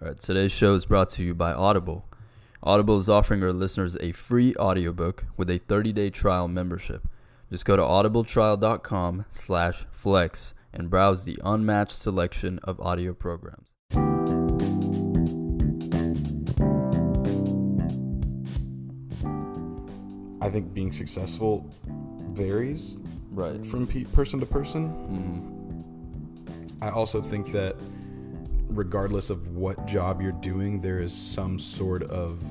All right, today's show is brought to you by Audible. Audible is offering our listeners a free audiobook with a 30-day trial membership. Just go to audibletrial.com slash flex and browse the unmatched selection of audio programs. I think being successful varies Right. from pe- person to person. hmm I also think that regardless of what job you're doing, there is some sort of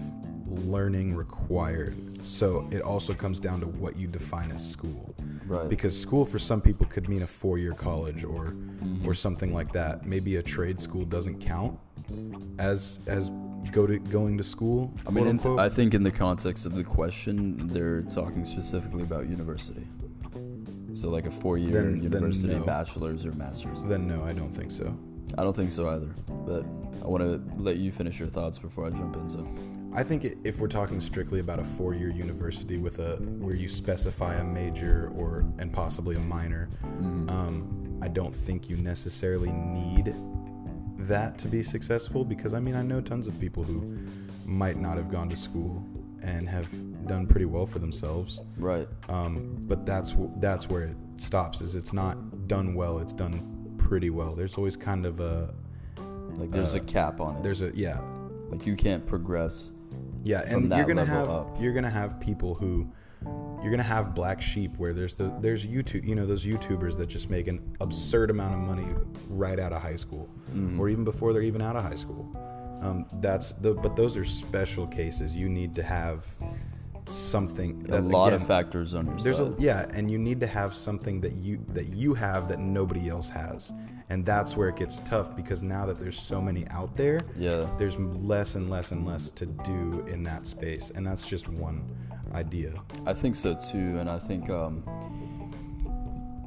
learning required. So it also comes down to what you define as school. Right. Because school for some people could mean a four-year college or Mm-hmm. or something like that. Maybe a trade school doesn't count as as go to going to school. I mean, unquote. I think in the context of the question, they're talking specifically about university. So like a four-year Then- then university no. bachelor's or master's. then no, I don't think so. I don't think so either. But I want to let you finish your thoughts before I jump in. So I think if we're talking strictly about a four-year university with a where you specify a major or and possibly a minor, um, I don't think you necessarily need that to be successful. Because I mean, I know tons of people who might not have gone to school and have done pretty well for themselves. right. Um, but that's that's where it stops. Is it's not done well. It's done pretty well. There's always kind of a Like there's a Uh, cap on it. there's a yeah Like you can't progress. Yeah, and you're gonna have up. you're gonna have people who you're gonna have black sheep where there's the there's YouTube you know those YouTubers that just make an absurd amount of money right out of high school Mm-hmm. or even before they're even out of high school. Um, that's the but those are special cases. You need to have something. A that, lot again, of factors on your There's side. a yeah, and you need to have something that you that you have that nobody else has, and that's where it gets tough because now that there's so many out there, yeah. there's less and less and less to do in that space and that's just one idea I think so too, and I think um,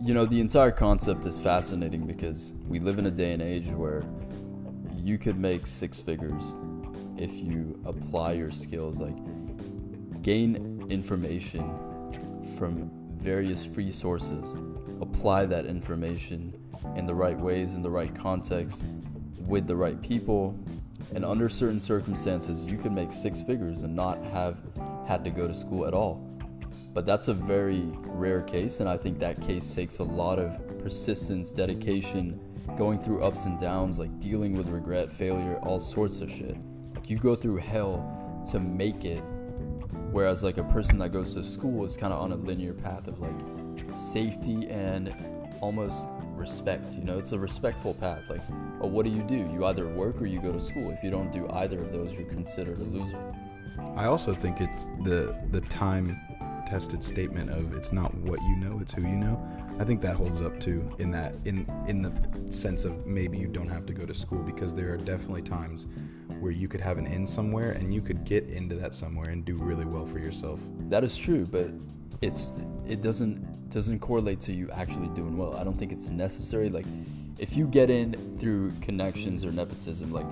you know the entire concept is fascinating because we live in a day and age where you could make six figures if you apply your skills, like gain information from various free sources, apply that information in the right ways, in the right context, with the right people, and under certain circumstances, you can make six figures and not have had to go to school at all. But that's a very rare case, and I think that case takes a lot of persistence, dedication, going through ups and downs, like dealing with regret, failure, all sorts of shit. Like you go through hell to make it, whereas like a person that goes to school is kind of on a linear path of like safety and almost respect. You know, it's a respectful path. Like, oh, what do you do? You either work or you go to school. If you don't do either of those, you're considered a loser. i also think it's the the time tested statement of it's not what you know it's who you know i think that holds up too in that in in the sense of maybe you don't have to go to school because there are definitely times where you could have an in somewhere and you could get into that somewhere and do really well for yourself That is true, but it's it doesn't doesn't correlate to you actually doing well. I don't think it's necessary. Like if you get in through connections or nepotism, like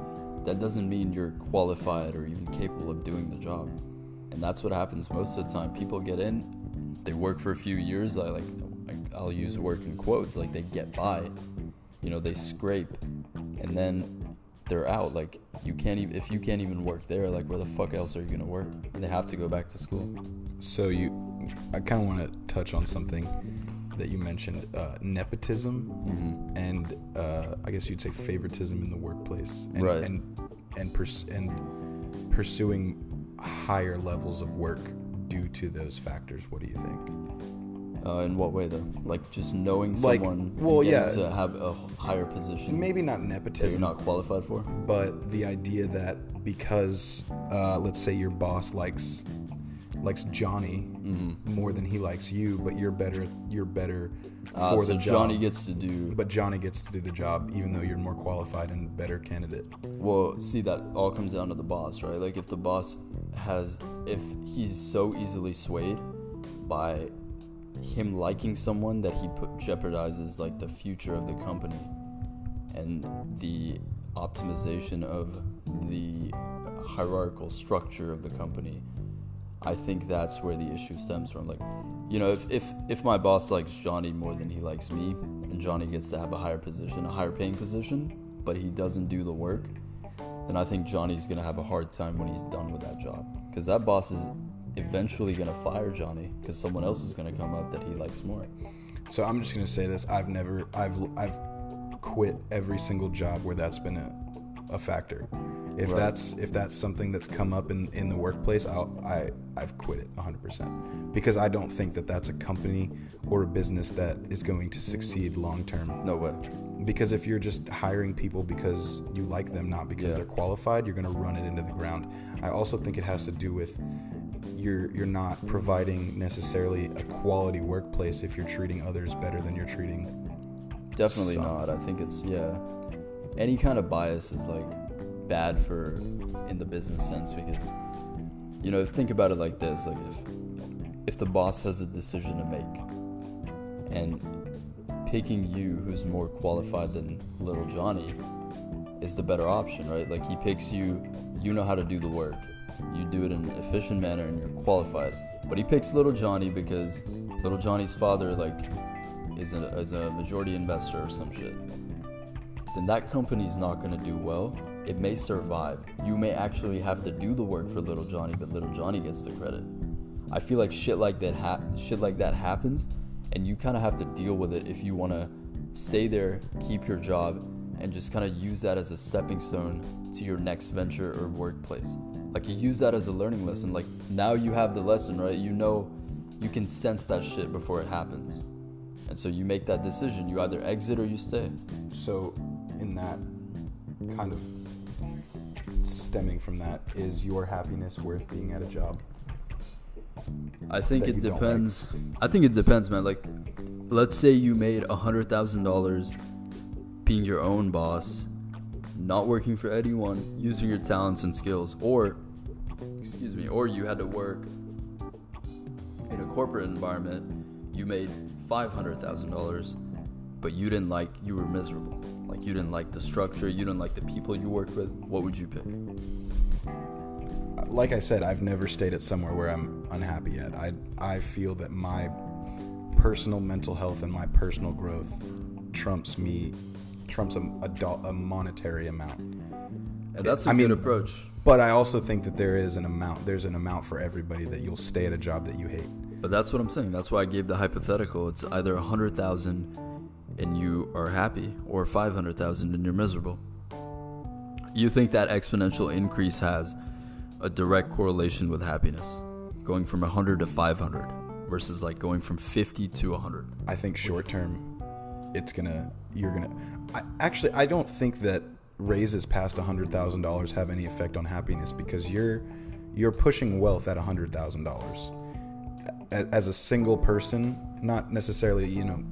that doesn't mean you're qualified or even capable of doing the job. And that's what happens most of the time. People get in, they work for a few years. I like I'll use work in quotes. Like they get by, you know, they scrape, and then they're out. Like you can't even if you can't even work there. Like where the fuck else are you gonna work? They have to go back to school. So you, I kind of want to touch on something that you mentioned, uh, nepotism, Mm-hmm. and uh, I guess you'd say favoritism in the workplace, and Right. and and, pers- and pursuing higher levels of work due to those factors. What do you think? Uh, in what way though? Like just knowing Like, someone, well, yeah. to have a higher position Maybe not you're nepotism, not qualified for. but the idea that because uh, let's say your boss likes likes Johnny Mm-hmm. more than he likes you, but you're better you're better Uh, for so the job. Johnny gets to do. But Johnny gets to do the job even though you're more qualified and better candidate. Well, see that all comes down to the boss, right? Like if the boss has, if he's so easily swayed by him liking someone that he put jeopardizes like the future of the company and the optimization of the hierarchical structure of the company. I think that's where the issue stems from. Like, you know, if, if if my boss likes Johnny more than he likes me, and Johnny gets to have a higher position, a higher paying position, but he doesn't do the work, then I think Johnny's gonna have a hard time when he's done with that job because that boss is eventually gonna fire Johnny because someone else is gonna come up that he likes more. So I'm just gonna say this: I've never, I've, I've quit every single job where that's been a, a factor. If Right. that's if that's something that's come up in, in the workplace, I'll, I I've quit it 100% because I don't think that that's a company or a business that is going to succeed long term. No way. Because if you're just hiring people because you like them, not because Yeah. they're qualified, you're going to run it into the ground. I also think it has to do with you're you're not providing necessarily a quality workplace if you're treating others better than you're treating. Definitely Some. not. I think it's yeah. Any kind of bias is like bad for in the business sense because you know think about it like this: like if if the boss has a decision to make and picking you, who's more qualified than little Johnny, is the better option, right? Like he picks you, you know how to do the work, you do it in an efficient manner, and you're qualified. But he picks little Johnny because little Johnny's father like is a, is a majority investor or some shit, then that company's not going to do well. It may survive. You may actually have to do the work for little Johnny, but little Johnny gets the credit. I feel like shit like that hap- shit like that happens, and you kind of have to deal with it if you want to stay there, keep your job, and just kind of use that as a stepping stone to your next venture or workplace. Like you use that as a learning lesson. Like now you have the lesson, right? You know, you can sense that shit before it happens. And so you make that decision. You either exit or you stay. So, in that kind of stemming from that, is your happiness worth being at a job? I think it don't like. depends. I think it depends, man. Like, let's say you made a hundred thousand dollars being your own boss, not working for anyone, using your talents and skills, or, excuse me, or you had to work in a corporate environment. You made five hundred thousand dollars, but you didn't like. You were miserable. Like you didn't like the structure. You didn't like the people you worked with. What would you pick? like I said, I've never stayed at somewhere where I'm unhappy yet. I I feel that my personal mental health and my personal growth trumps me trumps a, a, do- a monetary amount. And that's a I good mean- approach. But I also think that there is an amount. There's an amount for everybody that you'll stay at a job that you hate. But that's what I'm saying. That's why I gave the hypothetical. It's either a hundred thousand and you are happy, or five hundred thousand and you're miserable. You think that exponential increase has a direct correlation with happiness, going from hundred to five hundred, versus like going from fifty to hundred. I think short term, it's gonna you're gonna. I, actually, I don't think that raises past a hundred thousand dollars have any effect on happiness because you're you're pushing wealth at a hundred thousand dollars as a single person, not necessarily you know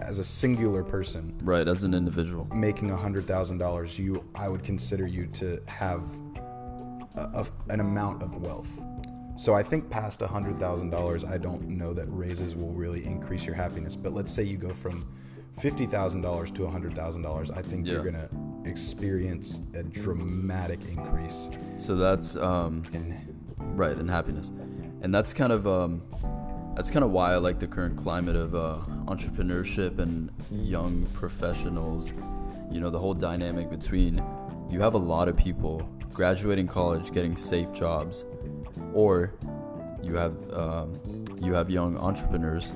as a singular person Right, as an individual. making a hundred thousand dollars. You, I would consider you to have a, a, an amount of wealth. So I think past a hundred thousand dollars, I don't know that raises will really increase your happiness. But let's say you go from fifty thousand dollars to a hundred thousand dollars, I think you're gonna experience a dramatic increase So that's um, in. right in happiness and that's kind of um, that's kind of why i like the current climate of uh, entrepreneurship and young professionals. You know the whole dynamic between you have a lot of people graduating college getting safe jobs or you have um, you have young entrepreneurs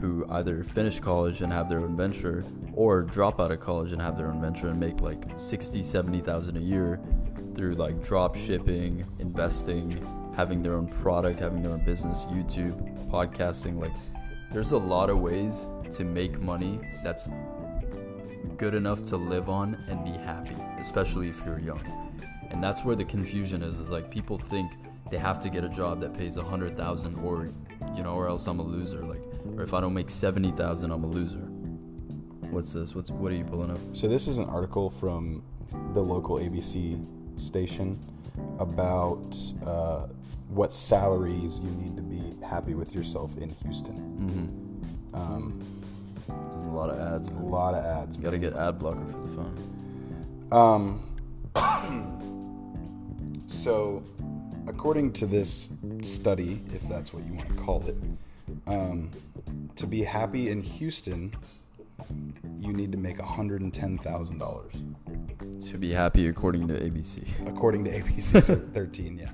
who either finish college and have their own venture or drop out of college and have their own venture and make like 60 70,000 a year through like drop shipping, investing, having their own product, having their own business, YouTube, podcasting like there's a lot of ways to make money that's good enough to live on and be happy, especially if you're young. And that's where the confusion is is like people think they have to get a job that pays a hundred thousand or you know, or else I'm a loser. Like or if I don't make seventy thousand I'm a loser. What's this? What's what are you pulling up? So this is an article from the local ABC station about uh, what salaries you need to be happy with yourself in Houston. Um, a lot of ads, a lot of ads. You gotta get ad blocker for the phone. Um, so, according to this study, if that's what you want to call it, um, to be happy in Houston, you need to make $110,000 to be happy according to ABC. According to ABC, 13, yeah.